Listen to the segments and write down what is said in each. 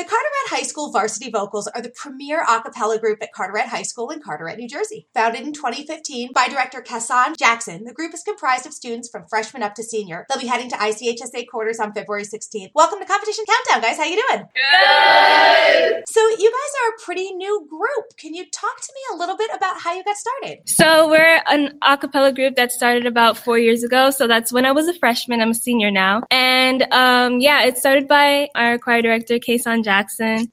The Carteret High School Varsity Vocals are the premier a cappella group at Carteret High School in Carteret, New Jersey. Founded in 2015 by director Kassan Jackson, the group is comprised of students from freshman up to senior. They'll be heading to ICHSA quarters on February 16th. Welcome to Competition Countdown, guys. How are you doing? Good. So you guys are a pretty new group. Can you talk to me a little bit about how you got started? So we're an a cappella group that started about four years ago. So that's when I was a freshman. I'm a senior now. And um, yeah, it started by our choir director, Kason Jackson.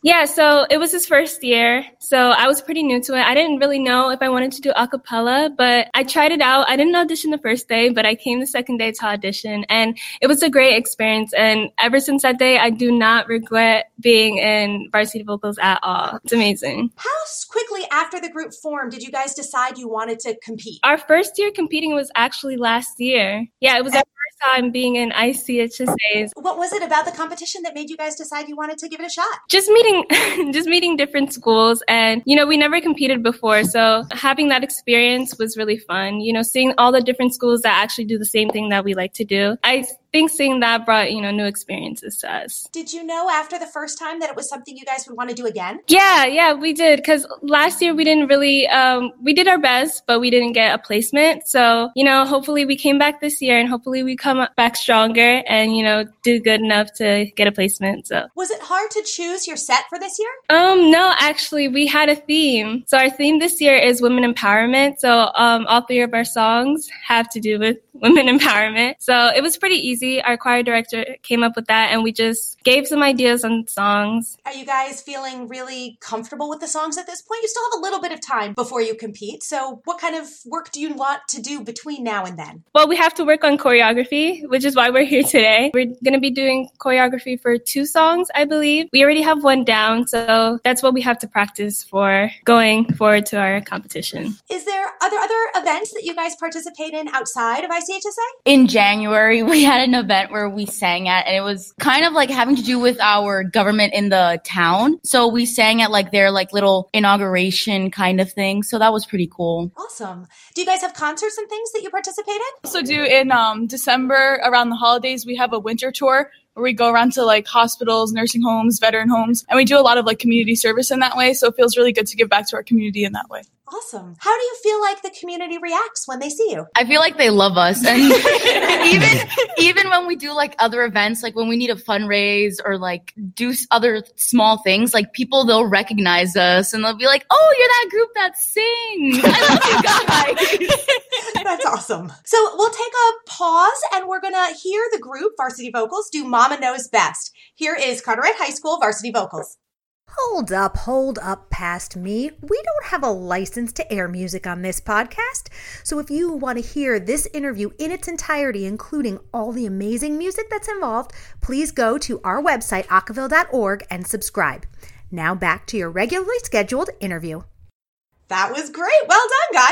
Yeah, so it was his first year. So I was pretty new to it. I didn't really know if I wanted to do a cappella, but I tried it out. I didn't audition the first day, but I came the second day to audition and it was a great experience. And ever since that day, I do not regret being in varsity vocals at all. It's amazing. How quickly after the group formed did you guys decide you wanted to compete? Our first year competing was actually last year. Yeah, it was our time being in ICHSAs. What was it about the competition that made you guys decide you wanted to give it a shot? Just meeting, just meeting different schools, and you know, we never competed before, so having that experience was really fun. You know, seeing all the different schools that actually do the same thing that we like to do. I think seeing that brought you know new experiences to us. Did you know after the first time that it was something you guys would want to do again? Yeah, yeah, we did because last year we didn't really um, we did our best, but we didn't get a placement. So you know, hopefully we came back this year, and hopefully we come back stronger and you know do good enough to get a placement. So was it hard to choose your set for this year? Um, no, actually we had a theme. So our theme this year is women empowerment. So um, all three of our songs have to do with women empowerment. So it was pretty easy. Our choir director came up with that and we just gave some ideas on songs. Are you guys feeling really comfortable with the songs at this point? You still have a little bit of time before you compete. So what kind of work do you want to do between now and then? Well, we have to work on choreography, which is why we're here today. We're going to be doing choreography for two songs, I believe. We already have one down, so that's what we have to practice for going forward to our competition. Is there other other events that you guys participate in outside of ICHSA? In January, we had an event where we sang at, and it was kind of like having to do with our government in the town. So we sang at like their like little inauguration kind of thing. So that was pretty cool. Awesome. Do you guys have concerts and things that you participate in? Also, do in um, December around the holidays, we have a winter tour where we go around to like hospitals, nursing homes, veteran homes, and we do a lot of like community service in that way. So it feels really good to give back to our community in that way. Awesome. How do you feel like the community reacts when they see you? I feel like they love us. And even even when we do like other events, like when we need a fundraise or like do other small things, like people they'll recognize us and they'll be like, "Oh, you're that group that sings. I love you guys." That's awesome. So we'll take a pause and we're gonna hear the group Varsity Vocals do Mama Knows Best. Here is Carteret High School Varsity Vocals. Hold up, hold up past me. We don't have a license to air music on this podcast. So if you want to hear this interview in its entirety, including all the amazing music that's involved, please go to our website, acaville.org, and subscribe. Now back to your regularly scheduled interview. That was great. Well done,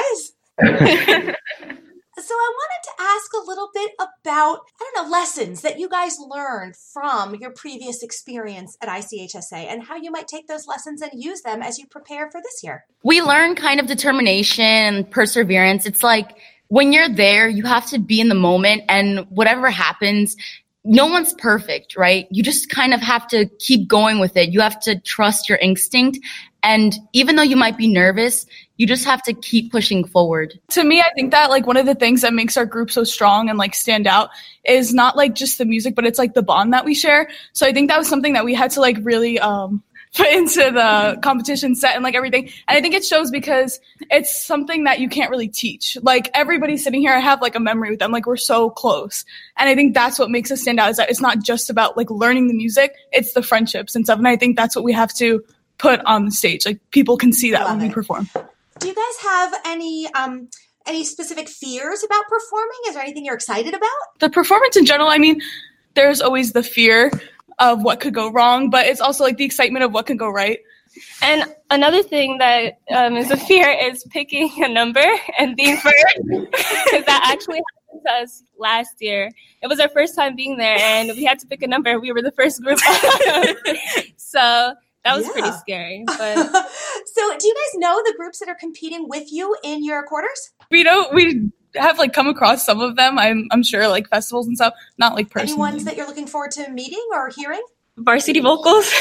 guys. So I wanted to ask a little bit about, I don't know, lessons that you guys learned from your previous experience at ICHSA and how you might take those lessons and use them as you prepare for this year. We learn kind of determination and perseverance. It's like when you're there, you have to be in the moment and whatever happens, no one's perfect, right? You just kind of have to keep going with it. You have to trust your instinct. And even though you might be nervous, you just have to keep pushing forward. To me, I think that like one of the things that makes our group so strong and like stand out is not like just the music, but it's like the bond that we share. So I think that was something that we had to like really um put into the competition set and like everything. And I think it shows because it's something that you can't really teach. Like everybody sitting here, I have like a memory with them. Like we're so close. And I think that's what makes us stand out is that it's not just about like learning the music, it's the friendships and stuff. And I think that's what we have to put on the stage. Like people can see that Love when it. we perform. Do you guys have any um any specific fears about performing? Is there anything you're excited about? The performance in general, I mean, there's always the fear of what could go wrong, but it's also like the excitement of what could go right. And another thing that um, is a fear is picking a number and being first, because that actually happened to us last year. It was our first time being there, and we had to pick a number. We were the first group, so That was Yeah. pretty scary. But so, do you guys know the groups that are competing with you in your quarters? We don't. We have like come across some of them. I'm I'm sure like festivals and stuff. Not like Any ones that you're looking forward to meeting or hearing? varsity vocals.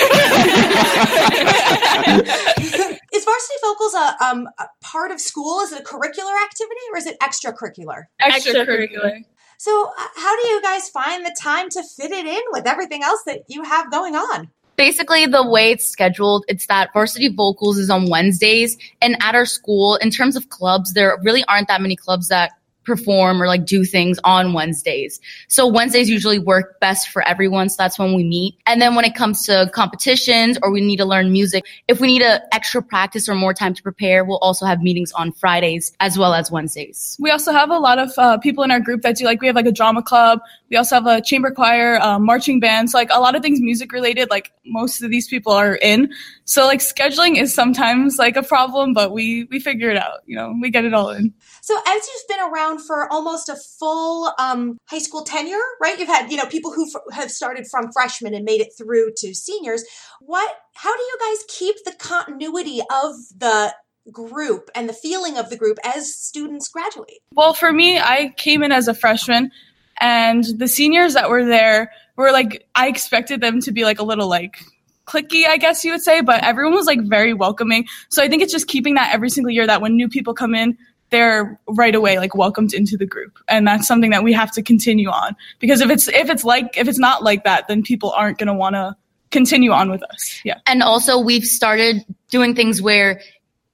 Is varsity vocals a, um, a part of school? Is it a curricular activity or is it extracurricular? Extracurricular. So, uh, how do you guys find the time to fit it in with everything else that you have going on? Basically the way it's scheduled it's that varsity vocals is on wednesdays and at our school in terms of clubs there really aren't that many clubs that perform or like do things on wednesdays so wednesdays usually work best for everyone so that's when we meet and then when it comes to competitions or we need to learn music if we need a extra practice or more time to prepare we'll also have meetings on fridays as well as wednesdays We also have a lot of uh, people in our group that do like we have like a drama club. We also have a chamber choir, uh, marching bands, like a lot of things music related. Like most of these people are in. So like scheduling is sometimes like a problem, but we we figure it out. You know, we get it all in. So, as you've been around for almost a full um, high school tenure, right? You've had you know people who f- have started from freshmen and made it through to seniors. What? How do you guys keep the continuity of the group and the feeling of the group as students graduate? Well, for me, I came in as a freshman, and the seniors that were there were like I expected them to be like a little like clicky, I guess you would say, but everyone was like very welcoming. So I think it's just keeping that every single year that when new people come in, they're right away like welcomed into the group. And that's something that we have to continue on because if it's if it's like if it's not like that, then people aren't going to want to continue on with us. Yeah. And also, we've started doing things where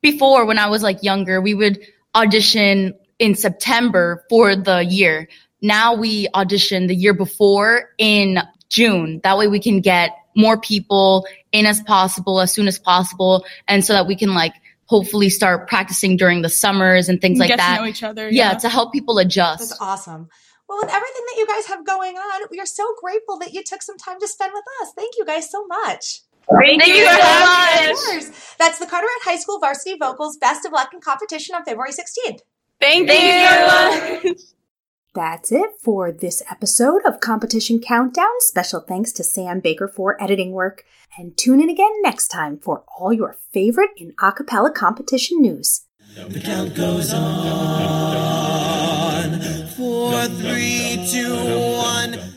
before, when I was like younger, we would audition in September for the year. Now we audition the year before in June. That way we can get more people in as possible, as soon as possible. And so that we can like hopefully start practicing during the summers and things like Get that. to know each other. yeah, to help people adjust. That's awesome. Well, with everything that you guys have going on, we are so grateful that you took some time to spend with us. Thank you guys so much. Thank, Thank you you so so much. That's the Carteret High School Varsity Vocals Best of Luck in Competition on February 16th. Thank, Thank you. you so much. That's it for this episode of Competition Countdown. Special thanks to Sam Baker for editing work. And tune in again next time for all your favorite in acapella competition news. The count goes on. Four, three, two, one.